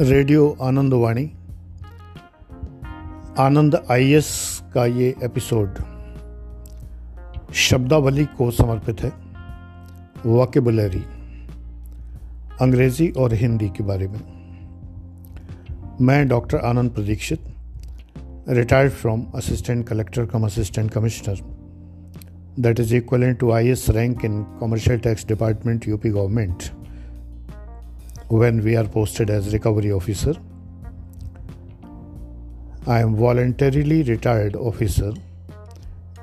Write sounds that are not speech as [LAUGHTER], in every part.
Radio Anandwani आनंद IAS का ये episode शब्दावली को समर्पित है, वॉकेबुलरी, अंग्रेज़ी और हिंदी के बारे में। मैं doctor Anand Pradikshit retired from assistant collector cum assistant commissioner that is equal to I S rank in commercial tax department UP government when we are posted as recovery officer. I am voluntarily retired officer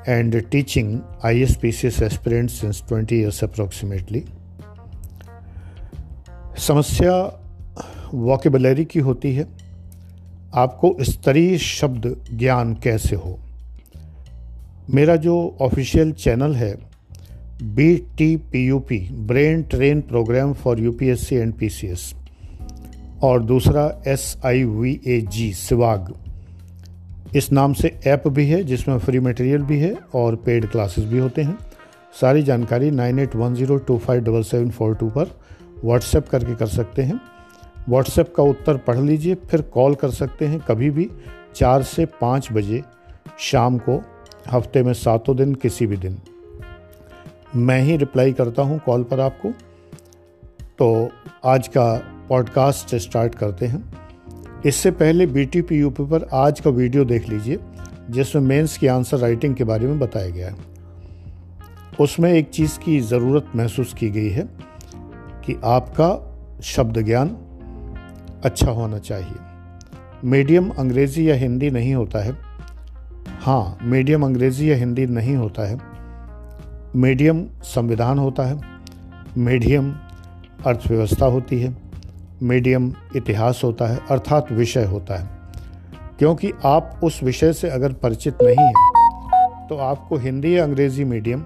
and teaching ISPCS aspirants since 20 years approximately. समस्या vocabulary की होती है आपको स्तरीय शब्द ज्ञान कैसे हो मेरा जो ऑफिशियल चैनल है B T P U P brain train program for U P S C and P C S और दूसरा एस आई वी ए जी सिवाग इस नाम से ऐप भी है, जिसमें फ्री मटेरियल भी है और पेड क्लासेस भी होते हैं। सारी जानकारी nine eight one zero two five double seven four two पर व्हाट्सएप करके कर सकते हैं। व्हाट्सएप का उत्तर पढ़ लीजिए, फिर कॉल कर सकते हैं कभी भी चार से पाँच बजे शाम को, हफ़्ते में सातों दिन, किसी भी दिन। मैं ही रिप्लाई करता हूँ कॉल पर आपको। तो आज का पॉडकास्ट स्टार्ट करते हैं। इससे पहले B T P U P पर आज का वीडियो देख लीजिए, जिसमें मेंस की आंसर राइटिंग के बारे में बताया गया है। उसमें एक चीज़ की ज़रूरत महसूस की गई है कि आपका शब्द ज्ञान अच्छा होना चाहिए। मीडियम अंग्रेज़ी या हिंदी नहीं होता है। हाँ मीडियम अंग्रेज़ी या हिंदी नहीं होता है। मीडियम संविधान होता है, मीडियम अर्थव्यवस्था होती है, मीडियम इतिहास होता है, अर्थात विषय होता है। क्योंकि आप उस विषय से अगर परिचित नहीं हैं तो आपको हिंदी या अंग्रेज़ी मीडियम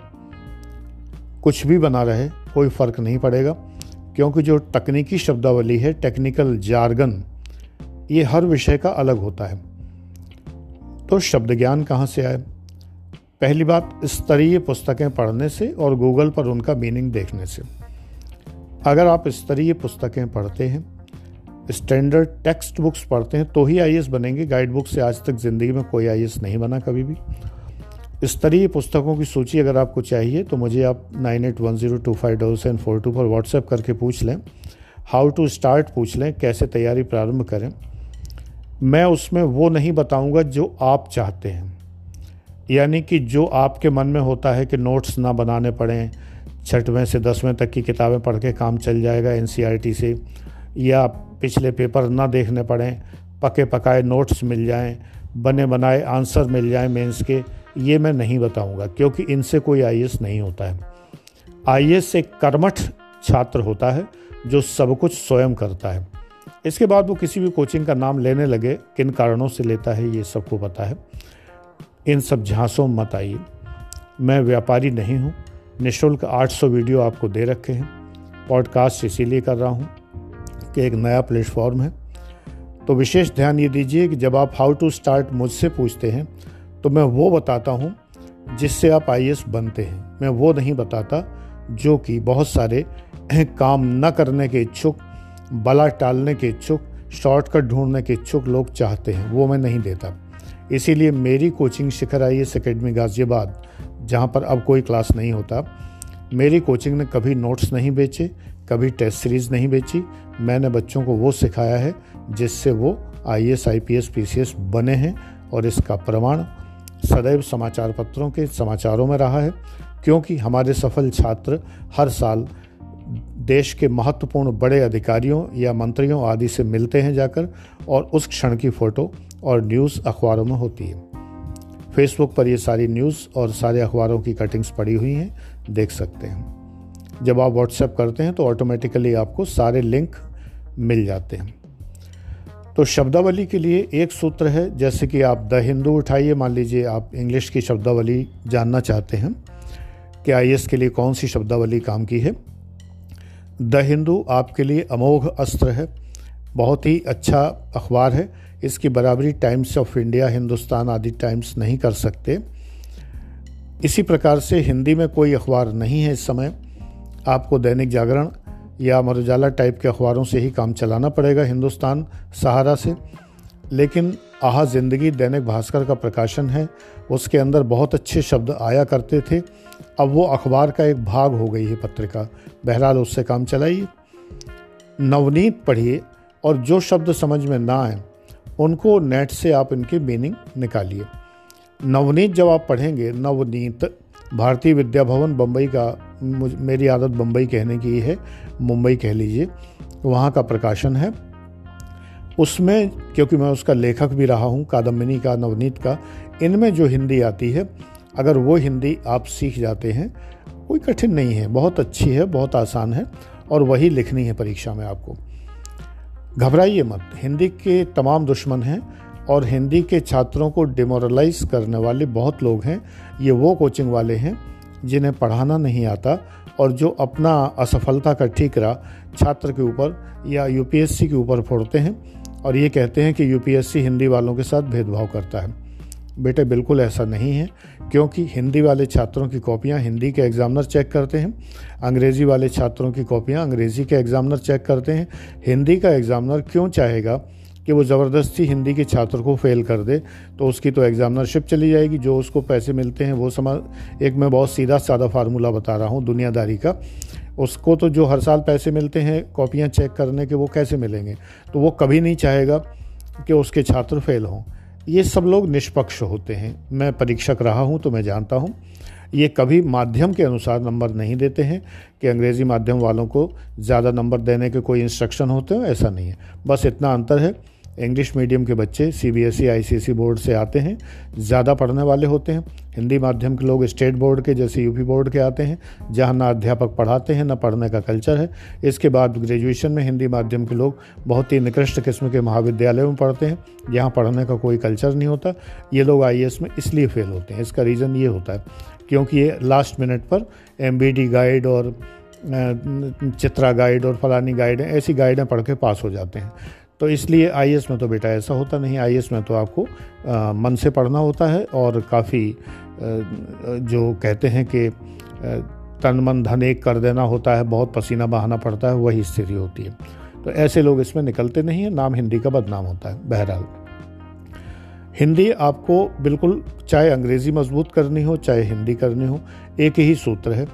कुछ भी बना रहे, कोई फ़र्क नहीं पड़ेगा। क्योंकि जो तकनीकी शब्दावली है, टेक्निकल जार्गन, ये हर विषय का अलग होता है। तो शब्द ज्ञान कहाँ से आए? पहली बात, स्तरीय पुस्तकें पढ़ने से और गूगल पर उनका मीनिंग देखने से। अगर आप स्तरीय पुस्तकें पढ़ते हैं स्टैंडर्ड टेक्स्ट बुक्स पढ़ते हैं तो ही आईएएस बनेंगे। गाइड बुक से आज तक ज़िंदगी में कोई आईएएस नहीं बना कभी भी। स्तरीय पुस्तकों की सूची अगर आपको चाहिए तो मुझे आप nine eight one zero two five double seven four two पर व्हाट्सएप करके पूछ लें। हाउ टू स्टार्ट पूछ लें, कैसे तैयारी प्रारंभ करें। मैं उसमें वो नहीं बताऊँगा जो आप चाहते हैं। यानी कि जो आपके मन में होता है कि नोट्स ना बनाने पड़ें, छठवें से दसवें तक की किताबें पढ़ के काम चल जाएगा एन से, या पिछले पेपर ना देखने पड़ें, पके पकाए नोट्स मिल जाएँ, बने बनाए आंसर मिल जाएँ मेंस के, ये मैं नहीं बताऊँगा, क्योंकि इनसे कोई आई नहीं होता है। आई एस एक कर्मठ छात्र होता है, जो सब कुछ स्वयं करता है। इसके बाद वो किसी भी कोचिंग का नाम लेने लगे, किन कारणों से लेता है, ये सबको पता है। इन सब झांसों मत आइए। मैं व्यापारी नहीं हूँ। निःशुल्क 800 वीडियो आपको दे रखे हैं। पॉडकास्ट इसीलिए कर रहा हूँ कि एक नया प्लेटफॉर्म है। तो विशेष ध्यान ये दीजिए कि जब आप हाउ टू स्टार्ट मुझसे पूछते हैं तो मैं वो बताता हूँ जिससे आप आई बनते हैं। मैं वो नहीं बताता जो कि बहुत सारे [LAUGHS] काम न करने के इच्छुक, बला टालने के इच्छुक शॉर्टकट ढूँढने के इच्छुक लोग चाहते हैं। वो मैं नहीं देता। इसीलिए मेरी coaching Shikhar I S academy Ghaziabad, जहाँ पर अब कोई क्लास नहीं होता। मेरी कोचिंग ने कभी नोट्स नहीं बेचे, कभी टेस्ट सीरीज़ नहीं बेची। मैंने बच्चों को वो सिखाया है, जिससे वो I S I P S P C S बने हैं और इसका प्रमाण सदैव समाचार पत्रों के समाचारों में रहा है, क्योंकि हमारे सफल छात्र हर साल देश के महत्वपूर्ण बड़े अधिकारियों या मंत्रियों आदि से मिलते हैं जाकर और उस क्षण की फ़ोटो और न्यूज़ अखबारों में होती है। फेसबुक पर ये सारी न्यूज़ और सारे अखबारों की कटिंग्स पड़ी हुई हैं, देख सकते हैं। जब आप व्हाट्सएप करते हैं तो ऑटोमेटिकली आपको सारे लिंक मिल जाते हैं। तो शब्दावली के लिए एक सूत्र है, जैसे कि आप द हिंदू उठाइए, मान लीजिए आप इंग्लिश की शब्दावली जानना चाहते हैं, कि आई के लिए कौन सी शब्दावली काम की है? द हिंदू आपके लिए अमोघ अस्त्र है, बहुत ही अच्छा अखबार है। इसकी बराबरी टाइम्स ऑफ़ इंडिया हिंदुस्तान आदि टाइम्स नहीं कर सकते। इसी प्रकार से हिंदी में कोई अखबार नहीं है इस समय। आपको दैनिक जागरण या अमर उजाला टाइप के अखबारों से ही काम चलाना पड़ेगा हिंदुस्तान सहारा से। लेकिन आहा ज़िंदगी दैनिक भास्कर का प्रकाशन है। उसके अंदर बहुत अच्छे शब्द आया करते थे। अब वो अखबार का एक भाग हो गई है पत्रिका। बहरहाल उससे काम चलाइए। नवनीत पढ़िए और जो शब्द समझ में ना आए उनको नेट से आप इनकी मीनिंग निकालिए। नवनीत जब आप पढ़ेंगे, नवनीत, भारतीय विद्या भवन बम्बई का मेरी आदत बम्बई कहने की है, मुंबई कह लीजिए, वहाँ का प्रकाशन है। उसमें, क्योंकि मैं उसका लेखक भी रहा हूँ, कादम्बिनी का, नवनीत का, इनमें जो हिंदी आती है, अगर वो हिंदी आप सीख जाते हैं, कोई कठिन नहीं है, बहुत अच्छी है, बहुत आसान है, और वही लिखनी है परीक्षा में आपको। घबराइए मत। हिंदी के तमाम दुश्मन हैं और हिंदी के छात्रों को डिमोरलाइज करने वाले बहुत लोग हैं। ये वो कोचिंग वाले हैं जिन्हें पढ़ाना नहीं आता और जो अपना असफलता का ठीकरा छात्र के ऊपर या यूपीएससी के ऊपर फोड़ते हैं और ये कहते हैं कि यूपीएससी हिंदी वालों के साथ भेदभाव करता है। बेटे, बिल्कुल ऐसा नहीं है, क्योंकि हिंदी वाले छात्रों की कॉपियाँ हिंदी के एग्ज़ामिनर चेक करते हैं, अंग्रेज़ी वाले छात्रों की कॉपियाँ अंग्रेज़ी के एग्ज़ामिनर चेक करते हैं। हिंदी का एग्ज़ामिनर क्यों चाहेगा कि वो ज़बरदस्ती हिंदी के छात्र को फेल कर दे? तो उसकी तो एग्ज़ामिनरशिप चली जाएगी, जो उसको पैसे मिलते हैं, वो समझ एक मैं बहुत सीधा सादा फार्मूला बता रहा हूँ, दुनियादारी का। उसको तो जो हर साल पैसे मिलते हैं, कॉपियाँ चेक करने के, वो कैसे मिलेंगे? तो वो कभी नहीं चाहेगा कि उसके छात्र फेल हों। ये सब लोग निष्पक्ष होते हैं। मैं परीक्षक रहा हूँ तो मैं जानता हूँ। ये कभी माध्यम के अनुसार नंबर नहीं देते हैं कि अंग्रेज़ी माध्यम वालों को ज़्यादा नंबर देने के कोई इंस्ट्रक्शन होते हो, ऐसा नहीं है। बस इतना अंतर है इंग्लिश मीडियम के बच्चे C B S E I C S E board से आते हैं, ज़्यादा पढ़ने वाले होते हैं। हिंदी माध्यम के लोग स्टेट बोर्ड के जैसे यूपी बोर्ड के आते हैं, जहाँ ना अध्यापक पढ़ाते हैं, ना पढ़ने का कल्चर है। इसके बाद ग्रेजुएशन में हिंदी माध्यम के लोग बहुत ही निकृष्ट किस्म के महाविद्यालयों में पढ़ते हैं। जहाँ पढ़ने का कोई कल्चर नहीं होता। ये लोग आईएएस में इसलिए फेल होते हैं। इसका रीज़न ये होता है, क्योंकि ये लास्ट मिनट पर एम गाइड और चित्रा गाइड और फलानी गाइड ऐसी गाइडें पढ़ के पास हो जाते हैं। तो इसलिए आई में तो बेटा ऐसा होता नहीं। आई में तो आपको आ, मन से पढ़ना होता है और काफ़ी जो कहते हैं कि तन मन धन एक कर देना होता है बहुत पसीना बहाना पड़ता है वही स्थिति होती है। तो ऐसे लोग इसमें निकलते नहीं हैं। नाम हिंदी का बदनाम होता है बहरहाल। हिंदी आपको बिल्कुल चाहे अंग्रेज़ी मज़बूत करनी हो चाहे हिंदी करनी हो एक ही सूत्र है।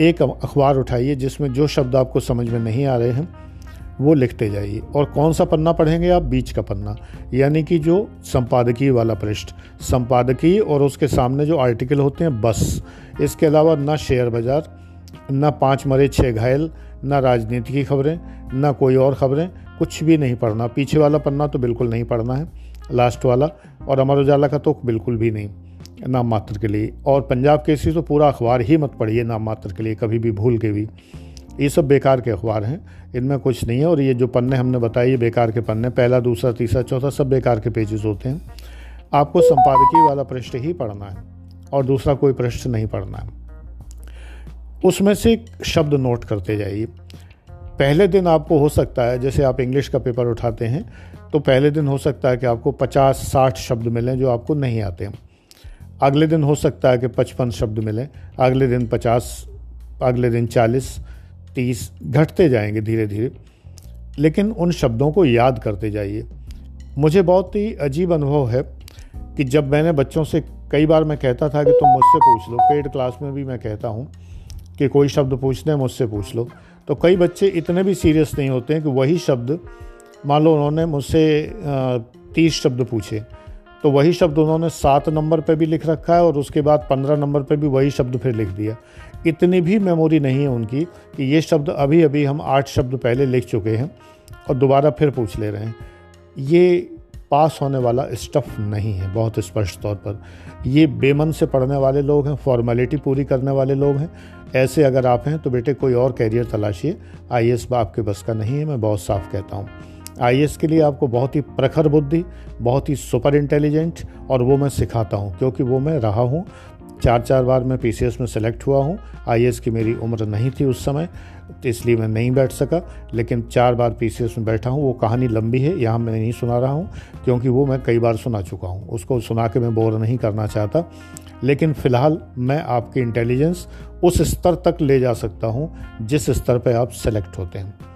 एक अखबार उठाइए जिसमें जो शब्द आपको समझ में नहीं आ रहे हैं वो लिखते जाइए। और कौन सा पन्ना पढ़ेंगे आप? बीच का पन्ना। यानी कि जो संपादकीय वाला पृष्ठ। संपादकीय और उसके सामने जो आर्टिकल होते हैं, बस। इसके अलावा ना शेयर बाज़ार, ना पाँच मरे छः घायल, ना राजनीति की खबरें, ना कोई और खबरें। कुछ भी नहीं पढ़ना। पीछे वाला पन्ना तो बिल्कुल नहीं पढ़ना है। लास्ट वाला। और अमर उजाला का तो बिल्कुल भी नहीं। नाम मात्र के लिए। और पंजाब केसरी तो पूरा अखबार ही मत पढ़िए नाम मात्र के लिए, कभी भी भूल के भी। ये सब बेकार के अखबार हैं। इनमें कुछ नहीं है और ये जो पन्ने हमने बताए, ये बेकार के पन्ने, पहला, दूसरा, तीसरा, चौथा, सब बेकार के पेजेस होते हैं। आपको संपादकीय वाला पृष्ठ ही पढ़ना है और दूसरा कोई पृष्ठ नहीं पढ़ना है। उसमें से शब्द नोट करते जाइए। पहले दिन आपको हो सकता है, जैसे आप इंग्लिश का पेपर उठाते हैं तो पहले दिन हो सकता है कि आपको 50-60 शब्द मिलें जो आपको नहीं आते हैं। अगले दिन हो सकता है कि 55 शब्द मिलें, अगले दिन 50 अगले दिन 40 तीस घटते जाएँगे धीरे धीरे लेकिन उन शब्दों को याद करते जाइए। मुझे बहुत ही अजीब अनुभव है कि जब मैंने बच्चों से कई बार मैं कहता था कि तुम मुझसे पूछ लो, पेड क्लास में भी मैं कहता हूँ कि कोई शब्द पूछते हैं मुझसे पूछ लो। तो कई बच्चे इतने भी सीरियस नहीं होते हैं कि वही शब्द, मान लो उन्होंने मुझसे तीस शब्द पूछे तो वही शब्द उन्होंने सात नंबर पे भी लिख रखा है और उसके बाद पंद्रह नंबर पे भी वही शब्द फिर लिख दिया। इतनी भी मेमोरी नहीं है उनकी कि ये शब्द अभी अभी हम आठ शब्द पहले लिख चुके हैं और दोबारा फिर पूछ ले रहे हैं। ये पास होने वाला स्टफ़ नहीं है, बहुत स्पष्ट तौर पर। ये बेमन से पढ़ने वाले लोग हैं फॉर्मेलिटी पूरी करने वाले लोग हैं। ऐसे अगर आप हैं तो बेटे कोई और कैरियर तलाशिए। आई एस आपके बस का नहीं है, मैं बहुत साफ़ कहता हूँ। आई के लिए आपको बहुत ही प्रखर बुद्धि, बहुत ही सुपर इंटेलिजेंट और वो मैं सिखाता हूँ, क्योंकि वो मैं रहा हूँ चार चार बार मैं पीसीएस में सेलेक्ट हुआ हूँ। आई की मेरी उम्र नहीं थी उस समय तो इसलिए मैं नहीं बैठ सका। लेकिन चार बार पीसीएस में बैठा हूँ, वो कहानी लंबी है, यहाँ मैं नहीं सुना रहा हूँ, क्योंकि वो मैं कई बार सुना चुका हूँ। उसको सुना के मैं बोर नहीं करना चाहता। लेकिन फ़िलहाल मैं आपकी इंटेलिजेंस उस स्तर तक ले जा सकता हूँ, जिस स्तर पर आप सेलेक्ट होते हैं।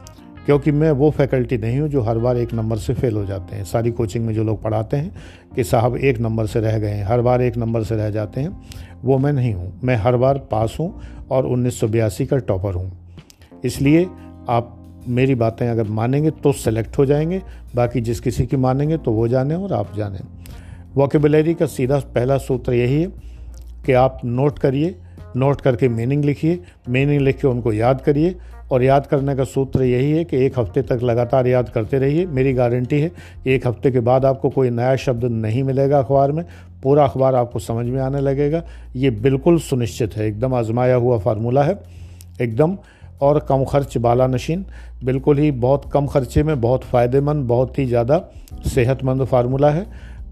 क्योंकि मैं वो फैकल्टी नहीं हूँ जो हर बार एक नंबर से फेल हो जाते हैं। सारी कोचिंग में जो लोग पढ़ाते हैं कि साहब एक नंबर से रह गए हैं, हर बार एक नंबर से रह जाते हैं, वो मैं नहीं हूँ। मैं हर बार पास हूँ और उन्नीस सौ बयासी का टॉपर हूँ। इसलिए आप मेरी बातें अगर मानेंगे तो सेलेक्ट हो जाएँगे, बाकी जिस किसी की मानेंगे तो वो जाने और आप जाने। वोकेबलरी का सीधा पहला सूत्र यही है कि आप नोट करिए, नोट करके मीनिंग लिखिए, मीनिंग लिख के उनको याद करिए और याद करने का सूत्र यही है कि एक हफ़्ते तक लगातार याद करते रहिए। मेरी गारंटी है, एक हफ़्ते के बाद आपको कोई नया शब्द नहीं मिलेगा अखबार में। पूरा अखबार आपको समझ में आने लगेगा। ये बिल्कुल सुनिश्चित है। एकदम आजमाया हुआ फार्मूला है। एकदम और कम खर्च बाला नशीन। बिल्कुल ही बहुत कम खर्चे में, बहुत फ़ायदेमंद, बहुत ही ज़्यादा सेहतमंद फार्मूला है।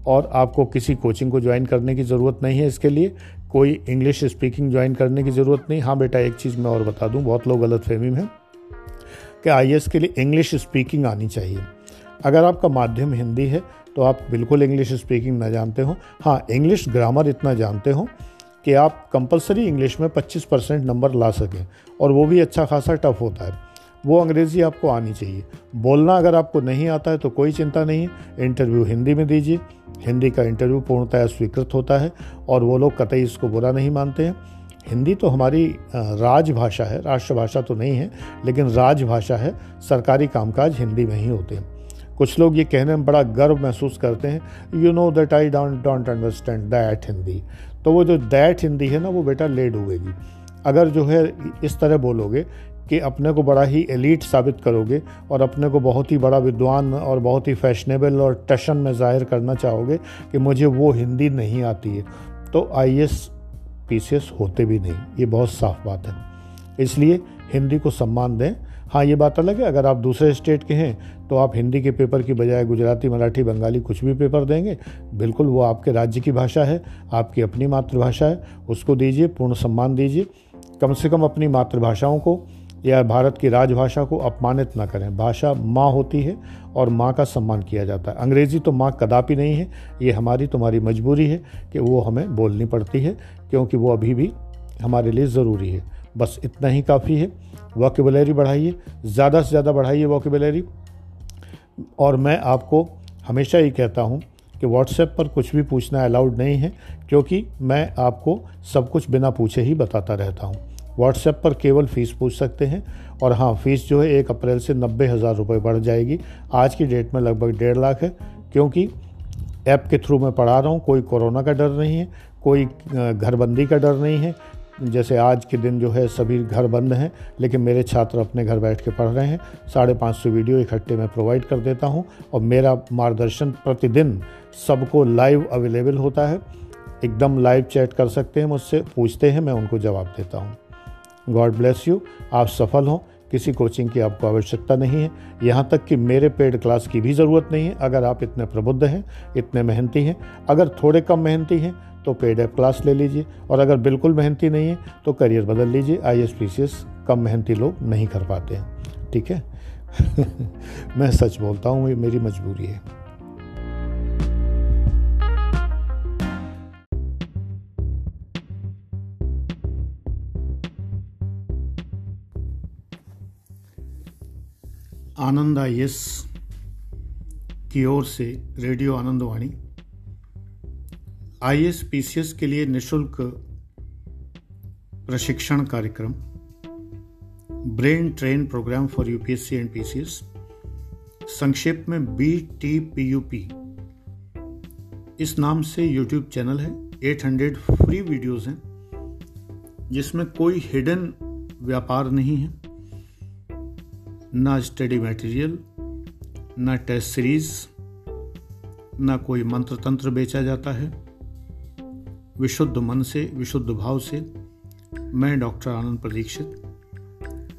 और आपको किसी कोचिंग को ज्वाइन करने की ज़रूरत नहीं है इसके लिए। कोई इंग्लिश स्पीकिंग ज्वाइन करने की ज़रूरत नहीं। हाँ बेटा, एक चीज़ मैं और बता दूँ, बहुत लोग गलत फहमी में कि आई के लिए इंग्लिश स्पीकिंग आनी चाहिए। अगर आपका माध्यम हिंदी है तो आप बिल्कुल इंग्लिश स्पीकिंग ना जानते हो। हाँ इंग्लिश ग्रामर इतना जानते हो कि आप कंपलसरी इंग्लिश में 25 परसेंट नंबर ला सकें और वो भी अच्छा खासा टफ होता है। वो अंग्रेज़ी आपको आनी चाहिए। बोलना अगर आपको नहीं आता है तो कोई चिंता नहीं है इंटरव्यू हिंदी में दीजिए। हिंदी का इंटरव्यू पूर्णतः स्वीकृत होता है और वो लोग कतई इसको बुरा नहीं मानते हैं। हिंदी तो हमारी राजभाषा है, राष्ट्रभाषा तो नहीं है, लेकिन राजभाषा है, सरकारी कामकाज हिंदी में ही होते हैं। कुछ लोग ये कहने में बड़ा गर्व महसूस करते हैं you know that I don't don't understand that Hindi. तो वो जो दैट हिंदी है ना, वो बेटा लेट डूबेगी अगर जो है इस तरह बोलोगे कि अपने को बड़ा ही एलीट साबित करोगे और अपने को बहुत ही बड़ा विद्वान और बहुत ही फैशनेबल और टशन में ज़ाहिर करना चाहोगे कि मुझे वो हिंदी नहीं आती है। तो I S P C S होते भी नहीं। ये बहुत साफ़ बात है। इसलिए हिंदी को सम्मान दें। हाँ ये बात अलग है। अगर आप दूसरे स्टेट के हैं तो आप हिंदी के पेपर की बजाय गुजराती, मराठी, बंगाली कुछ भी पेपर देंगे। बिल्कुल, वो आपके राज्य की भाषा है, आपकी अपनी मातृभाषा है। उसको दीजिए, पूर्ण सम्मान दीजिए। कम से कम अपनी मातृभाषाओं को या भारत की राजभाषा को अपमानित ना करें। भाषा माँ होती है और माँ का सम्मान किया जाता है। अंग्रेज़ी तो माँ कदापि नहीं है। ये हमारी, तुम्हारी मजबूरी है कि वो हमें बोलनी पड़ती है, क्योंकि वो अभी भी हमारे लिए ज़रूरी है। बस इतना ही काफ़ी है। वॉकेबलरी बढ़ाइए। ज़्यादा से ज़्यादा बढ़ाइए वॉकेबलरी। और मैं आपको हमेशा ही कहता हूँ कि व्हाट्सएप पर कुछ भी पूछना अलाउड नहीं है, क्योंकि मैं आपको सब कुछ बिना पूछे ही बताता रहता हूँ। व्हाट्सएप पर केवल फ़ीस पूछ सकते हैं। और हाँ फ़ीस जो है, एक अप्रैल से नब्बे हज़ार रुपये बढ़ जाएगी। आज की डेट में लगभग डेढ़ लाख है, क्योंकि ऐप के थ्रू मैं पढ़ा रहा हूँ। कोई कोरोना का डर नहीं है, कोई घरबंदी का डर नहीं है। जैसे आज के दिन जो है, सभी घर बंद हैं, लेकिन मेरे छात्र अपने घर बैठ के पढ़ रहे हैं। साढ़े पाँच सौ वीडियो इकट्ठे मैं प्रोवाइड कर देता हूँ और मेरा मार्गदर्शन प्रतिदिन सबको लाइव अवेलेबल होता है। एकदम लाइव चैट कर सकते हैं मुझसे, पूछते हैं, मैं उनको जवाब देता हूँ। गॉड ब्लेस यू आप सफल हों। किसी कोचिंग की आपको आवश्यकता नहीं है। यहाँ तक कि मेरे पेड क्लास की भी ज़रूरत नहीं है। अगर आप इतने प्रबुद्ध हैं, इतने मेहनती हैं, अगर थोड़े कम मेहनती हैं तो पेड ऐप क्लास ले लीजिए। और अगर बिल्कुल मेहनती नहीं है तो करियर बदल लीजिए। आई एस कम मेहनती लोग नहीं कर पाते हैं। ठीक है? [LAUGHS] मैं सच बोलता हूँ, ये मेरी मजबूरी है। आनंद आई एस की ओर से radio Anandvani. I S P C S के लिए निशुल्क प्रशिक्षण कार्यक्रम। Brain train program for UPSC and PCS. संक्षेप में B T P U P इस नाम से यूट्यूब चैनल है। 800 फ्री वीडियोस हैं, जिसमें कोई हिडन व्यापार नहीं है। ना स्टडी मटेरियल, ना टेस्ट सीरीज़, ना कोई मंत्र तंत्र बेचा जाता है। विशुद्ध मन से, विशुद्ध भाव से मैं डॉक्टर आनंद प्रदीक्षित,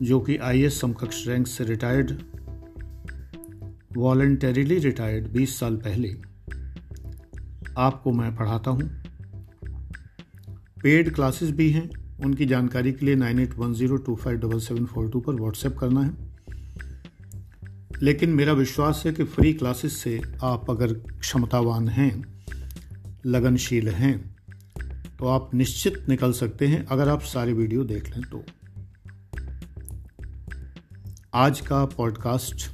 जो कि आई समकक्ष रैंक से रिटायर्ड, वॉलेंटरीली रिटायर्ड 20 साल पहले। आपको मैं पढ़ाता हूँ। पेड क्लासेस भी हैं। उनकी जानकारी के लिए nine eight one zero two five double seven four two पर व्हाट्सएप करना है। लेकिन मेरा विश्वास है कि फ्री क्लासेस से आप अगर क्षमतावान हैं, लगनशील हैं तो आप निश्चित निकल सकते हैं अगर आप सारी वीडियो देख लें तो। आज का पॉडकास्ट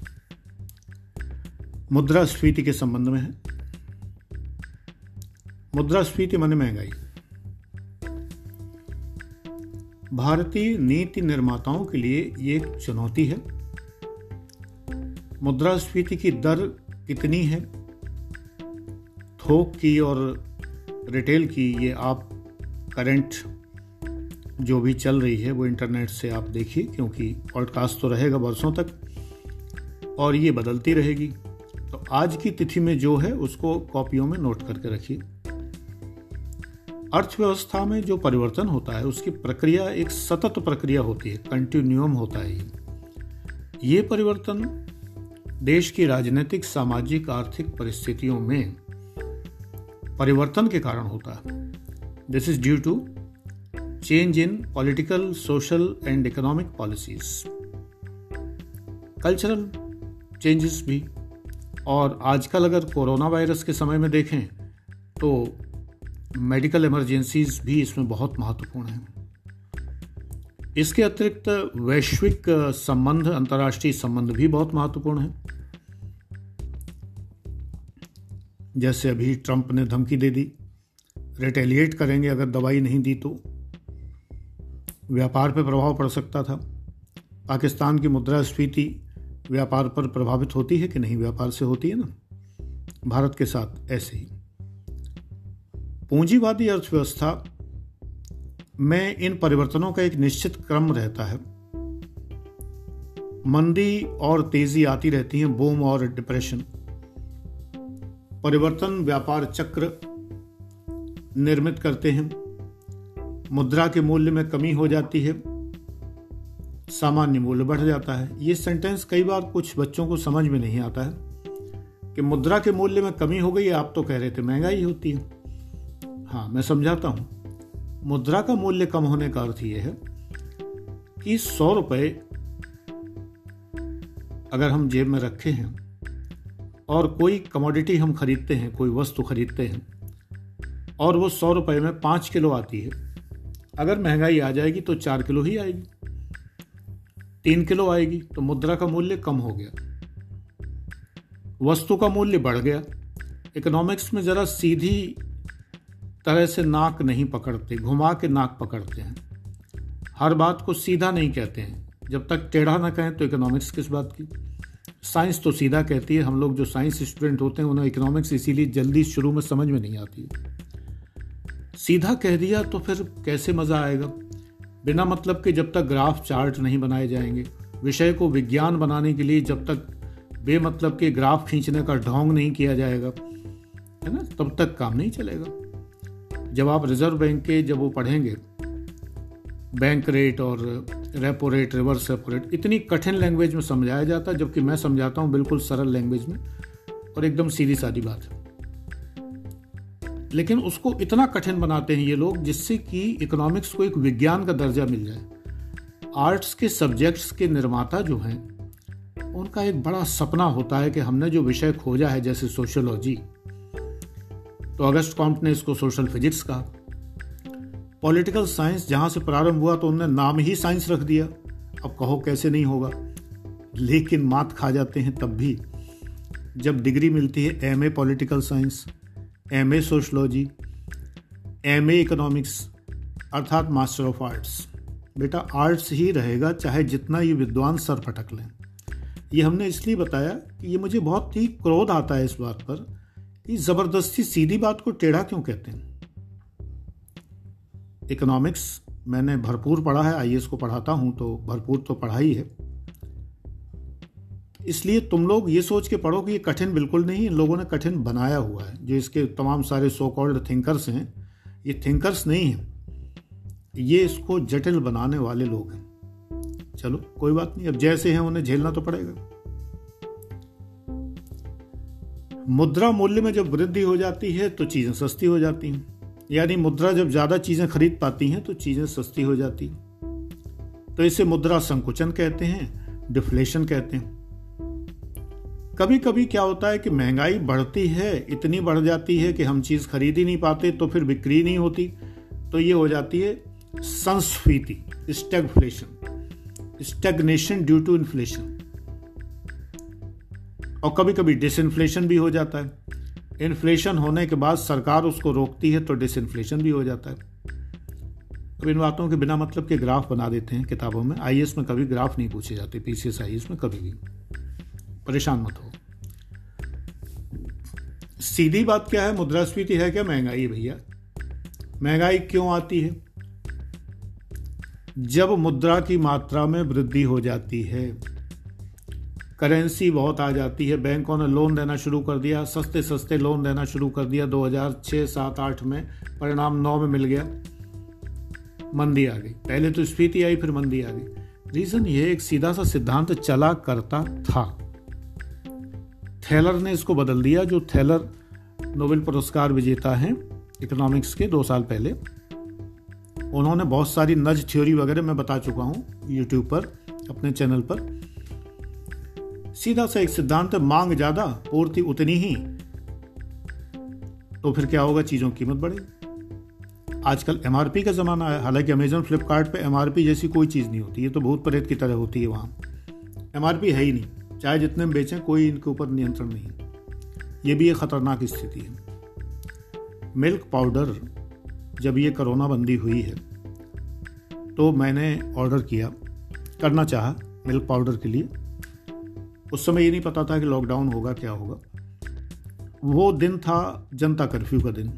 मुद्रास्फीति के संबंध में है। मुद्रास्फीति मन महँगाई। भारतीय नीति निर्माताओं के लिए ये एक चुनौती है। मुद्रास्फीति की दर कितनी है? थोक की और रिटेल की ये आप करंट जो भी चल रही है वो इंटरनेट से आप देखिए, क्योंकि पॉडकास्ट तो रहेगा बरसों तक, और ये बदलती रहेगी। तो आज की तिथि में जो है उसको कॉपियों में नोट करके रखिए। अर्थव्यवस्था में जो परिवर्तन होता है, उसकी प्रक्रिया एक सतत प्रक्रिया होती है कंटिन्यूम होता है ये परिवर्तन देश की राजनीतिक, सामाजिक, आर्थिक परिस्थितियों में परिवर्तन के कारण होता है। This is due to change in political social and economic policies cultural changes भी। और आजकल अगर कोरोना वायरस के समय में देखें तो मेडिकल इमरजेंसीज भी इसमें बहुत महत्वपूर्ण हैं। इसके अतिरिक्त वैश्विक संबंध, अंतर्राष्ट्रीय संबंध भी बहुत महत्वपूर्ण है। जैसे अभी ट्रंप ने धमकी दे दी, रिटेलिएट करेंगे अगर दवाई नहीं दी तो। व्यापार पर प्रभाव पड़ सकता था। पाकिस्तान की मुद्रास्फीति व्यापार पर प्रभावित होती है कि नहीं? व्यापार से होती है ना। भारत के साथ ऐसे ही। पूंजीवादी अर्थव्यवस्था में इन परिवर्तनों का एक निश्चित क्रम रहता है। मंदी और तेज़ी आती रहती है बूम और डिप्रेशन परिवर्तन व्यापार चक्र निर्मित करते हैं। मुद्रा के मूल्य में कमी हो जाती है। सामान्य मूल्य बढ़ जाता है। ये सेंटेंस कई बार कुछ बच्चों को समझ में नहीं आता है कि मुद्रा के मूल्य में कमी हो गई, आप तो कह रहे थे महँगाई होती है। हाँ मैं समझाता हूँ। मुद्रा का मूल्य कम होने का अर्थ यह है कि सौ रुपये अगर हम जेब में रखे हैं और कोई कमोडिटी हम खरीदते हैं, कोई वस्तु खरीदते हैं, और वो सौ रुपये में पाँच किलो आती है, अगर महँगाई आ जाएगी तो चार किलो ही आएगी, तीन किलो आएगी तो मुद्रा का मूल्य कम हो गया। वस्तु का मूल्य बढ़ गया। इकोनॉमिक्स में जरा सीधी तरह से नाक नहीं पकड़ते, घुमा के नाक पकड़ते हैं। हर बात को सीधा नहीं कहते हैं। जब तक टेढ़ा ना कहें तो इकोनॉमिक्स किस बात की? साइंस तो सीधा कहती है, हम लोग जो साइंस स्टूडेंट होते हैं, उन्हें इकोनॉमिक्स इसीलिए जल्दी शुरू में समझ में नहीं आती है। सीधा कह दिया तो फिर कैसे मज़ा आएगा? बिना मतलब के जब तक ग्राफ चार्ट नहीं बनाए जाएँगे, विषय को विज्ञान बनाने के लिए जब तक बेमतलब के ग्राफ खींचने का ढोंग नहीं किया जाएगा, है ना? तब तक काम नहीं चलेगा। जब आप रिज़र्व बैंक के जब वो पढ़ेंगे, बैंक रेट और repo rate reverse repo rate इतनी कठिन लैंग्वेज में समझाया जाता है जबकि मैं समझाता हूँ बिल्कुल सरल लैंग्वेज में, और एकदम सीधी सादी बात है। लेकिन उसको इतना कठिन बनाते हैं ये लोग, जिससे कि इकोनॉमिक्स को एक विज्ञान का दर्जा मिल जाए। आर्ट्स के सब्जेक्ट्स के निर्माता जो हैं, उनका एक बड़ा सपना होता है कि हमने जो विषय खोजा है, जैसे सोशोलॉजी तो अगस्त कॉम्प ने इसको सोशल फिजिक्स कहा। पॉलिटिकल साइंस जहाँ से प्रारंभ हुआ तो उन्होंने नाम ही साइंस रख दिया। अब कहो कैसे नहीं होगा? लेकिन मात खा जाते हैं तब भी। जब डिग्री मिलती है M A political science, M A sociology, M A economics, अर्थात मास्टर ऑफ़ आर्ट्स। बेटा, आर्ट्स ही रहेगा चाहे जितना ये विद्वान सर फटक लें। ये हमने इसलिए बताया कि ये मुझे बहुत ही क्रोध आता है इस बात पर ज़बरदस्ती सीधी बात को टेढ़ा क्यों कहते हैं? इकोनॉमिक्स मैंने भरपूर पढ़ा है आई को पढ़ाता हूँ तो भरपूर तो पढ़ाई है इसलिए तुम लोग ये सोच के पढ़ो कि ये कठिन बिल्कुल नहीं इन लोगों ने कठिन बनाया हुआ है। जो इसके तमाम सारे सो कॉल्ड थिंकर्स हैं, ये थिंकर्स नहीं हैं। ये इसको जटिल बनाने वाले लोग हैं। चलो, कोई बात नहीं, अब जैसे हैं उन्हें झेलना तो पड़ेगा। मुद्रा मूल्य में जब वृद्धि हो जाती है तो चीज़ें सस्ती हो जाती हैं। यानी मुद्रा जब ज़्यादा चीज़ें खरीद पाती हैं तो चीज़ें सस्ती हो जाती तो इसे मुद्रा संकुचन कहते हैं, डिफ्लेशन कहते हैं। कभी कभी क्या होता है कि महँगाई बढ़ती है, इतनी बढ़ जाती है कि हम चीज़ खरीद ही नहीं पाते तो फिर बिक्री नहीं होती। तो ये हो जाती है संस्फीति, stagflation, stagnation due to inflation. और कभी कभी डिसइन्फ्लेशन भी हो जाता है। इन्फ्लेशन होने के बाद सरकार उसको रोकती है तो डिसइन्फ्लेशन भी हो जाता है। अब इन बातों के बिना मतलब के ग्राफ बना देते हैं किताबों में। आई में कभी ग्राफ नहीं पूछे जाते पी सी में कभी भी। परेशान मत हो। सीधी बात क्या है? मुद्रास्फीति है क्या? महँगाई भैया। महँगाई क्यों आती है? जब मुद्रा की मात्रा में वृद्धि हो जाती है करेंसी बहुत आ जाती है। बैंकों ने लोन देना शुरू कर दिया। सस्ते सस्ते लोन देना शुरू कर दिया। 2006 7 8 में परिणाम नौ में मिल गया। मंदी आ गई। पहले तो स्फीति आई, फिर मंदी आ गई। रीजन ये एक सीधा सा सिद्धांत चला करता था। थैलर ने इसको बदल दिया। जो थैलर नोबेल पुरस्कार विजेता हैं, इकोनॉमिक्स के दो साल पहले, उन्होंने बहुत सारी नज थ्योरी वगैरह मैं बता चुका हूँ यूट्यूब पर, अपने चैनल पर। सीधा सा एक सिद्धांत, मांग ज़्यादा, पूर्ति उतनी ही। तो फिर क्या होगा? चीज़ों की कीमत बढ़ेगी। आजकल एमआरपी का जमाना है। हालाँकि अमेजन फ्लिपकार्ट पे एमआरपी जैसी कोई चीज़ नहीं होती। ये तो भूत प्रेत की तरह होती है वहाँ। एमआरपी है ही नहीं। चाहे जितने में बेचें, कोई इनके ऊपर नियंत्रण नहीं ये भी एक खतरनाक स्थिति है। मिल्क पाउडर, जब ये कोरोना बंदी हुई है तो मैंने ऑर्डर किया। करना चाहा मिल्क पाउडर के लिए। उस समय ये नहीं पता था कि लॉकडाउन होगा, क्या होगा। वो दिन था जनता कर्फ्यू का दिन।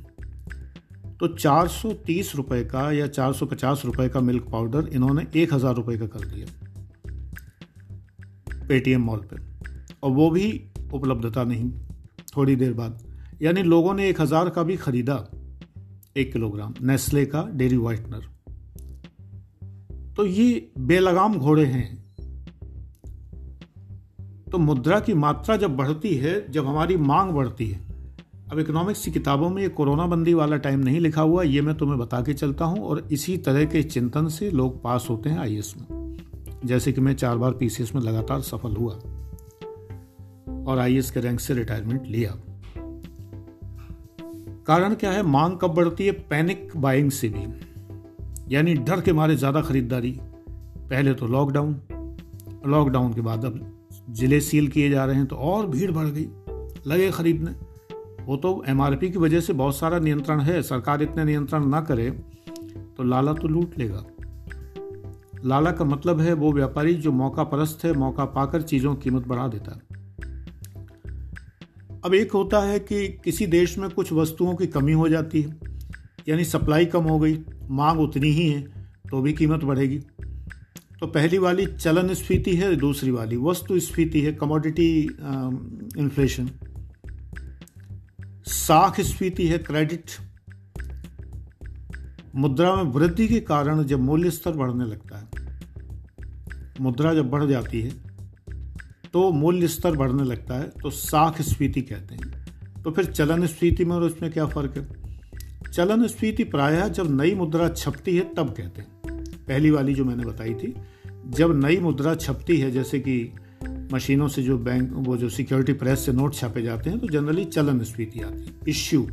तो 430 रुपए का या 450 रुपए का मिल्क पाउडर इन्होंने एक हज़ार रुपए का कर दिया पेटीएम मॉल पे। और वो भी उपलब्धता नहीं, थोड़ी देर बाद। यानी लोगों ने एक हज़ार का भी खरीदा, एक किलोग्राम नेस्ले का डेरी वाइटनर तो ये बेलगाम घोड़े हैं। तो मुद्रा की मात्रा जब बढ़ती है, जब हमारी मांग बढ़ती है। अब इकोनॉमिक्स की किताबों में ये कोरोना बंदी वाला टाइम नहीं लिखा हुआ, ये मैं तुम्हें बता के चलता हूँ और इसी तरह के चिंतन से लोग पास होते हैं आई में। जैसे कि मैं चार बार पीसीएस में लगातार सफल हुआ और आई के रैंक से रिटायरमेंट लिया। कारण क्या है? मांग कब बढ़ती है? पैनिक बाइंग से भी। यानी डर के मारे ज़्यादा खरीदारी। पहले तो लॉकडाउन लॉकडाउन के बाद अब ज़िले सील किए जा रहे हैं तो और भीड़ बढ़ गई। लगे खरीदने। वो तो एमआरपी की वजह से बहुत सारा नियंत्रण है। सरकार इतने नियंत्रण ना करे तो लाला तो लूट लेगा। लाला का मतलब है वो व्यापारी जो मौका परस्त है, मौका पाकर चीज़ों की कीमत बढ़ा देता है। अब एक होता है कि किसी देश में कुछ वस्तुओं की कमी हो जाती है, यानी सप्लाई कम हो गई, मांग उतनी ही है तो भी कीमत बढ़ेगी। तो पहली वाली चलन स्फीति है, दूसरी वाली वस्तु स्फीति है कमोडिटी इन्फ्लेशन साख स्फीति है क्रेडिट मुद्रा में वृद्धि के कारण जब मूल्य स्तर बढ़ने लगता है, मुद्रा जब बढ़ जाती है तो मूल्य स्तर बढ़ने लगता है तो साख स्फीति कहते हैं। तो फिर चलन स्फीति में और उसमें क्या फ़र्क है? चलन स्फीति प्रायः जब नई मुद्रा छपती है, तब कहते हैं। पहली वाली जो मैंने बताई थी, जब नई मुद्रा छपती है, जैसे कि मशीनों से जो बैंक वो जो सिक्योरिटी प्रेस से नोट छापे जाते हैं तो जनरली चलन स्फीति आती है। इश्यू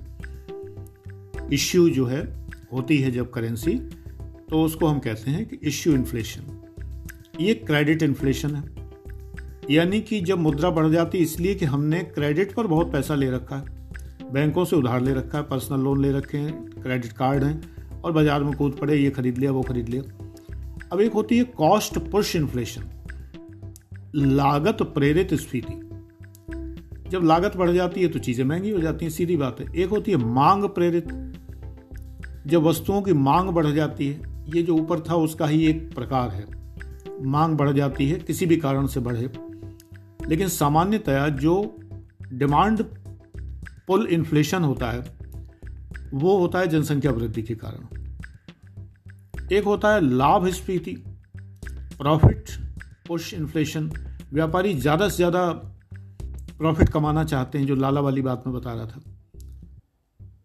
इश्यू जो है, होती है जब करेंसी तो उसको हम कहते हैं कि इश्यू इन्फ्लेशन ये क्रेडिट इन्फ्लेशन है। यानी कि जब मुद्रा बढ़ जाती है, इसलिए कि हमने क्रेडिट पर बहुत पैसा ले रखा है। बैंकों से उधार ले रखा है पर्सनल लोन ले रखे हैं क्रेडिट कार्ड हैं, और बाज़ार में कूद पड़े, ये खरीद लिया, वो खरीद लिया। अब एक होती है कॉस्ट पुश इन्फ्लेशन लागत प्रेरित स्फीति जब लागत बढ़ जाती है तो चीज़ें महँगी हो जाती हैं, सीधी बात है। एक होती है मांग प्रेरित। जब वस्तुओं की मांग बढ़ जाती है, ये जो ऊपर था उसका ही एक प्रकार है। मांग बढ़ जाती है, किसी भी कारण से बढ़े। लेकिन सामान्यतया जो डिमांड पुल इन्फ्लेशन होता है, वो होता है जनसंख्या वृद्धि के कारण। एक होता है लाभ स्फीति प्रॉफिट पुश इन्फ्लेशन व्यापारी ज़्यादा से ज़्यादा प्रॉफिट कमाना चाहते हैं, जो लाला वाली बात में बता रहा था।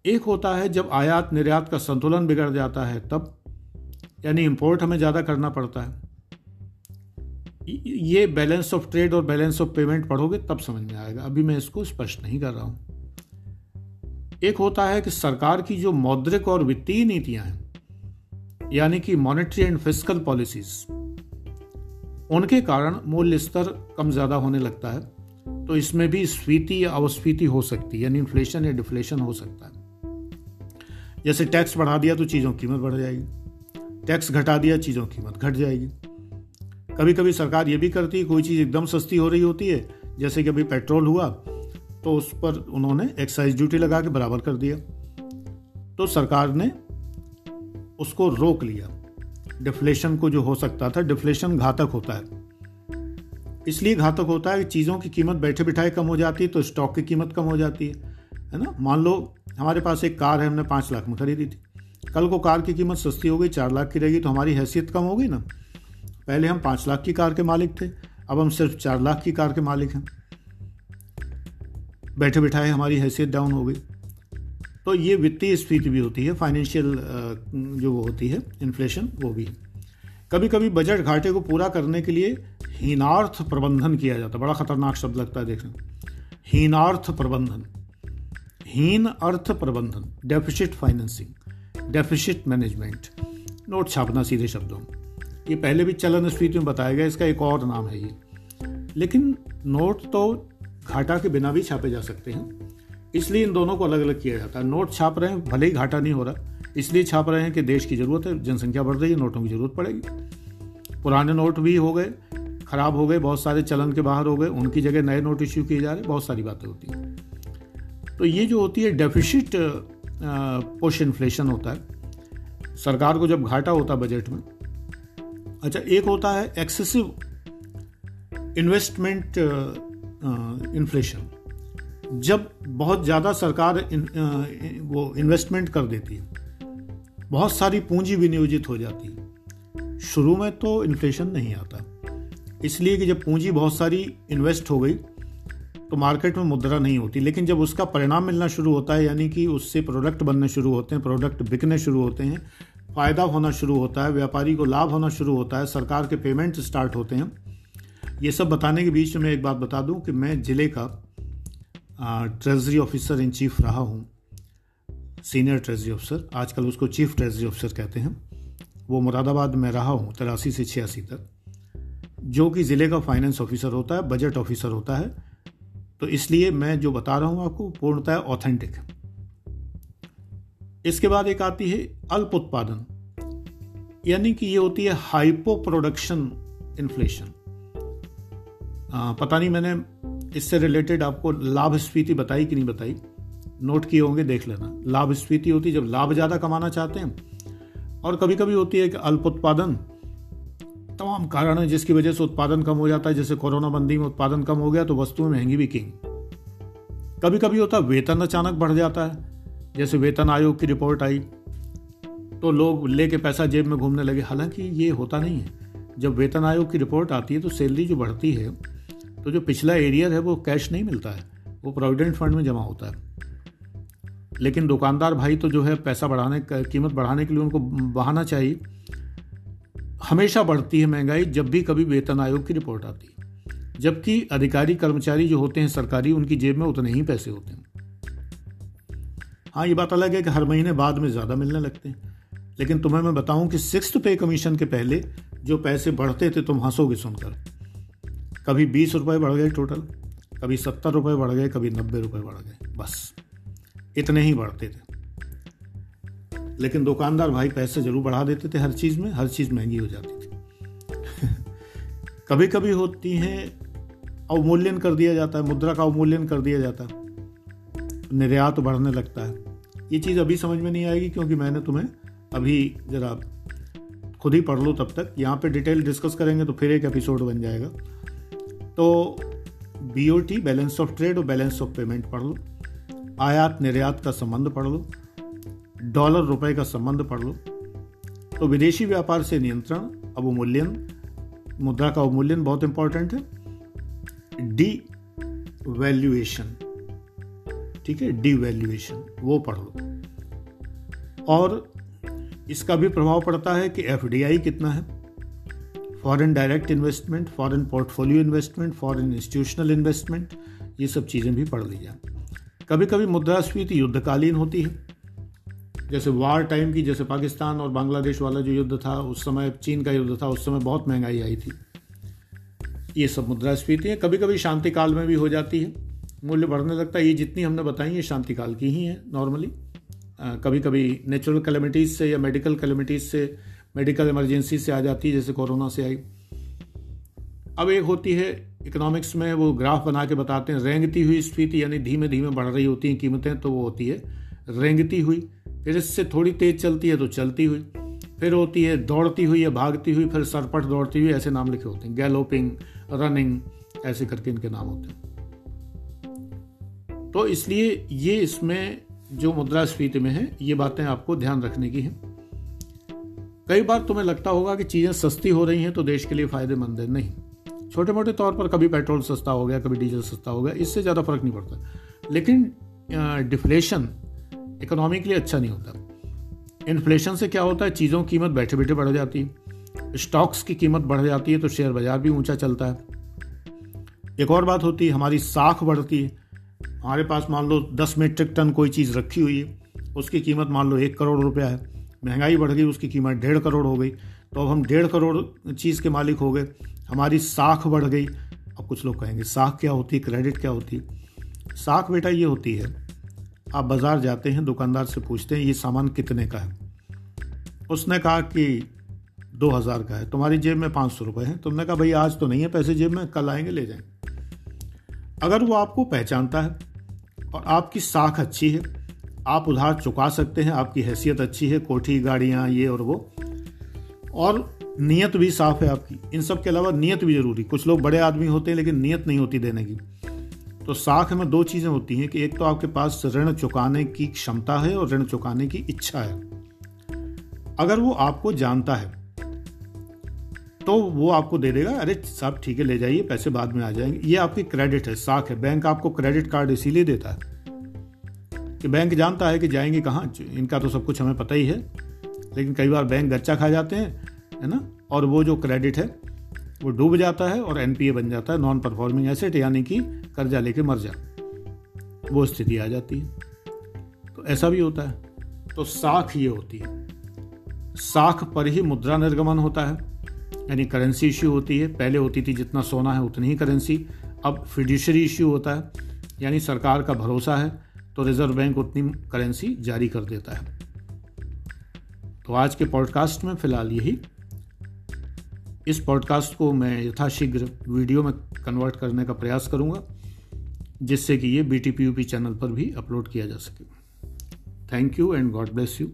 एक होता है जब आयात निर्यात का संतुलन बिगड़ जाता है, तब यानी इंपोर्ट हमें ज़्यादा करना पड़ता है। ये बैलेंस ऑफ़ ट्रेड और बैलेंस ऑफ़ पेमेंट पढ़ोगे, तब समझ में आएगा। अभी मैं इसको स्पष्ट नहीं कर रहा हूँ। एक होता है कि सरकार की जो मौद्रिक और वित्तीय नीतियाँ हैं यानी कि मॉनेटरी एंड फ़िज़िकल पॉलिसीज़ उनके कारण मूल्य स्तर कम ज़्यादा होने लगता है तो इसमें भी स्फीति या अवस्फीति हो सकती है, यानी इन्फ्लेशन या डिफ्लेशन हो सकता है। जैसे टैक्स बढ़ा दिया तो चीज़ों कीमत बढ़ जाएगी। टैक्स घटा दिया, चीज़ों कीमत घट जाएगी। कभी कभी सरकार ये भी करती है, कोई चीज़ एकदम सस्ती हो रही होती है, जैसे कि अभी पेट्रोल हुआ तो उस पर उन्होंने एक्साइज ड्यूटी लगा के बराबर कर दिया। तो सरकार ने उसको रोक लिया। डिफ्लेशन को जो हो सकता था, डिफ्लेशन घातक होता है। इसलिए घातक होता है कि चीज़ों की कीमत बैठे बिठाए कम हो जाती है तो स्टॉक की कीमत कम हो जाती है। है ना? मान लो हमारे पास एक कार है, हमने पाँच लाख में खरीदी थी। कल को कार की कीमत सस्ती हो गई, चार लाख की रहेगी तो हमारी हैसियत कम हो गई ना? पहले हम पाँच लाख की कार के मालिक थे, अब हम सिर्फ़ चार लाख की कार के मालिक हैं। बैठे बिठाए हमारी हैसियत डाउन हो गई। तो ये वित्तीय स्फीति भी होती है फाइनेंशियल जो वो होती है इन्फ्लेशन वो भी। कभी कभी बजट घाटे को पूरा करने के लिए हीनार्थ प्रबंधन किया जाता है। बड़ा खतरनाक शब्द लगता है देखने हीनार्थ प्रबंधन। हीन अर्थ प्रबंधन। Deficit financing deficit management note छापना सीधे शब्दों में। ये पहले भी चलन स्फीति में बताया गया, इसका एक और नाम है ये। लेकिन नोट तो घाटा के बिना भी छापे जा सकते हैं। इसलिए इन दोनों को अलग अलग किया जाता है। नोट छाप रहे हैं, भले ही घाटा नहीं हो रहा, इसलिए छाप रहे हैं कि देश की ज़रूरत है, जनसंख्या बढ़ रही है, नोटों की ज़रूरत पड़ेगी। पुराने नोट भी हो गए, खराब हो गए, बहुत सारे चलन के बाहर हो गए, उनकी जगह नए नोट इश्यू किए जा रहे बहुत सारी बातें होती हैं। तो ये जो होती है डेफिसिट पुश इन्फ्लेशन होता है, सरकार को जब घाटा होता है बजट में अच्छा एक होता है एक्सेसिव इन्वेस्टमेंट इन्फ्लेशन। जब बहुत ज़्यादा सरकार इन, वो इन्वेस्टमेंट कर देती है बहुत सारी पूंजी विनियोजित हो जाती है शुरू में तो इन्फ्लेशन नहीं आता। इसलिए कि जब पूंजी बहुत सारी इन्वेस्ट हो गई तो मार्केट में मुद्रा नहीं होती। लेकिन जब उसका परिणाम मिलना शुरू होता है यानी कि उससे प्रोडक्ट बनने शुरू होते हैं प्रोडक्ट बिकने शुरू होते हैं फ़ायदा होना शुरू होता है व्यापारी को लाभ होना शुरू होता है सरकार के पेमेंट स्टार्ट होते हैं। ये सब बताने के बीच में एक बात बता दूँ कि मैं ज़िले का ट्रेजरी ऑफिसर इन चीफ रहा हूँ। सीनियर ट्रेजरी ऑफिसर आजकल उसको चीफ ट्रेजरी ऑफिसर कहते हैं। वो मुरादाबाद में रहा हूँ, तिरासी से छियासी तक। जो कि ज़िले का फाइनेंस ऑफिसर होता है बजट ऑफिसर होता है। तो इसलिए मैं जो बता रहा हूँ आपको, पूर्णतः ऑथेंटिक है। इसके बाद एक आती है अल्प उत्पादन। यानी कि ये होती है हाइपो प्रोडक्शन इन्फ्लेशन पता नहीं मैंने इससे रिलेटेड आपको लाभ स्फीति बताई कि नहीं बताई? नोट किए होंगे, देख लेना। लाभ स्फीति होती है जब लाभ ज़्यादा कमाना चाहते हैं, और कभी कभी होती है कि अल्प उत्पादन, तमाम कारण है जिसकी वजह से उत्पादन कम हो जाता है। जैसे कोरोना बंदी में उत्पादन कम हो गया तो वस्तुएँ महँगी भी बिकेंगी। कभी कभी होता है, वेतन अचानक बढ़ जाता है। जैसे वेतन आयोग की रिपोर्ट आई तो लोग लेके पैसा जेब में घूमने लगे। हालाँकि ये होता नहीं है। जब वेतन आयोग की रिपोर्ट आती है तो सैलरी जो बढ़ती है तो जो पिछला एरियर है वो कैश नहीं मिलता है, वो प्रोविडेंट फंड में जमा होता है। लेकिन दुकानदार भाई तो जो है पैसा बढ़ाने कीमत बढ़ाने के लिए उनको बहाना चाहिए। हमेशा बढ़ती है महँगाई जब भी कभी वेतन आयोग की रिपोर्ट आती है। जबकि अधिकारी कर्मचारी जो होते हैं सरकारी, उनकी जेब में उतने ही पैसे होते हैं। हाँ ये बात अलग है कि हर महीने बाद में ज़्यादा मिलने लगते हैं। लेकिन तुम्हें मैं बताऊँ कि सिक्स पे कमीशन के पहले जो पैसे बढ़ते थे, तुम हंसोगे सुनकर। कभी बीस रुपये बढ़ गए टोटल कभी सत्तर रुपये बढ़ गए, कभी नब्बे रुपये बढ़ गए, बस। इतने ही बढ़ते थे। लेकिन दुकानदार भाई पैसे ज़रूर बढ़ा देते थे हर चीज़ में, हर चीज़ महँगी हो जाती थी। [LAUGHS] कभी कभी होती हैं, अवमूल्यन कर दिया जाता है, मुद्रा का अवमूल्यन कर दिया जाता है। निर्यात बढ़ने लगता है। ये चीज़ अभी समझ में नहीं आएगी क्योंकि मैंने तुम्हें अभी ज़रा खुद ही पढ़ लो तब तक। यहाँ पे डिटेल डिस्कस करेंगे तो फिर एक एपिसोड बन जाएगा। तो B O T balance of trade और बैलेंस ऑफ़ पेमेंट पढ़ लो। आयात निर्यात का संबंध पढ़ लो। डॉलर रुपए का संबंध पढ़ लो। तो विदेशी व्यापार से नियंत्रण, अवमूल्यन, मुद्रा का अवमूल्यन बहुत इंपॉर्टेंट है। डी वैल्यूएशन ठीक है? डी वैल्यूएशन वो पढ़ लो। और इसका भी प्रभाव पड़ता है कि एफडीआई कितना है। Foreign direct investment, foreign portfolio investment, foreign institutional investment, ये सब चीज़ें भी पढ़ ली जाए कभी कभी मुद्रास्फीति युद्धकालीन होती है। जैसे वार टाइम की, जैसे पाकिस्तान और बांग्लादेश वाला जो युद्ध था, उस समय चीन का युद्ध था, उस समय बहुत महँगाई आई थी। ये सब मुद्रास्फीति है। कभी कभी शांति काल में भी हो जाती है। मूल्य बढ़ने लगता है। ये जितनी हमने बताई ये शांति काल की ही है नॉर्मली कभी कभी नेचुरल कैलमिटीज़ से या मेडिकल कैलमिटीज़ से मेडिकल इमरजेंसी से आ जाती है, जैसे कोरोना से आई। अब एक होती है इकोनॉमिक्स में, वो ग्राफ बना के बताते हैं, रेंगती हुई स्फीति यानी धीमे धीमे बढ़ रही होती हैं कीमतें तो वो होती है रेंगती हुई। फिर इससे थोड़ी तेज चलती है तो चलती हुई। फिर होती है दौड़ती हुई या भागती हुई, फिर सरपट दौड़ती हुई, ऐसे नाम लिखे होते हैं। गैलोपिंग, रनिंग, ऐसे करके इनके नाम होते हैं। तो इसलिए ये इसमें जो मुद्रास्फीति में है, ये बातें आपको ध्यान रखने की हैं। कई बार तुम्हें लगता होगा कि चीज़ें सस्ती हो रही हैं तो देश के लिए फ़ायदेमंद है। नहीं। छोटे मोटे तौर पर कभी पेट्रोल सस्ता हो गया, कभी डीजल सस्ता हो गया, इससे ज़्यादा फ़र्क नहीं पड़ता। लेकिन डिफ्लेशन इकोनॉमी के लिए अच्छा नहीं होता। इन्फ्लेशन से क्या होता है? चीज़ों की कीमत बैठे बैठे बढ़ जाती है। स्टॉक्स की कीमत बढ़ जाती है तो शेयर बाज़ार भी ऊँचा चलता है। एक और बात होती है, हमारी साख बढ़ती है। हमारे पास मान लो दस मीट्रिक टन कोई चीज़ रखी हुई है, उसकी कीमत मान लो एक करोड़ रुपया है। महँगाई बढ़ गई, उसकी कीमत डेढ़ करोड़ हो गई। तो अब हम डेढ़ करोड़ चीज़ के मालिक हो गए। हमारी साख बढ़ गई। अब कुछ लोग कहेंगे, साख क्या होती, क्रेडिट क्या होती? साख बेटा ये होती है, आप बाज़ार जाते हैं, दुकानदार से पूछते हैं, ये सामान कितने का है? उसने कहा कि दो हज़ार का है। तुम्हारी जेब में पाँच सौ रुपये हैं। तुमने कहा, भाई, आज तो नहीं है पैसे जेब में, कल आएँगे, ले जाएँगे अगर वो आपको पहचानता है और आपकी साख अच्छी है आप उधार चुका सकते हैं, आपकी हैसियत अच्छी है, कोठी गाड़ियाँ, ये और वो। और नीयत भी साफ़ है आपकी। इन सब के अलावा नीयत भी ज़रूरी। कुछ लोग बड़े आदमी होते हैं, लेकिन नीयत नहीं होती देने की। तो साख में दो चीज़ें होती हैं कि एक तो आपके पास ऋण चुकाने की क्षमता है और ऋण चुकाने की इच्छा है। अगर वो आपको जानता है तो वो आपको दे देगा, अरे साहब, ठीक है, ले जाइए, पैसे बाद में आ जाएँगे। ये आपकी क्रेडिट है, साख है। बैंक आपको क्रेडिट कार्ड इसीलिए देता है। कि बैंक जानता है कि जाएँगे कहाँ? इनका तो सब कुछ हमें पता ही है। लेकिन कई बार बैंक गच्चा खा जाते हैं, है ना? और वो जो क्रेडिट है, वो डूब जाता है और एनपीए बन जाता है नॉन परफॉर्मिंग एसेट यानी कि कर्जा लेके मर जा वो स्थिति आ जाती है। तो ऐसा भी होता है। तो साख ये होती है। साख पर ही मुद्रा निर्गमन होता है। यानी करेंसी इश्यू होती है। पहले होती थी जितना सोना है उतनी ही करेंसी अब फिड्यूशरी इश्यू होता है। यानी सरकार का भरोसा है। तो रिज़र्व बैंक उतनी करेंसी जारी कर देता है। तो आज के पॉडकास्ट में फ़िलहाल यही। इस पॉडकास्ट को मैं यथाशीघ्र वीडियो में कन्वर्ट करने का प्रयास करूँगा, जिससे कि ये बी टी चैनल पर भी अपलोड किया जा सके। Thank you and God bless you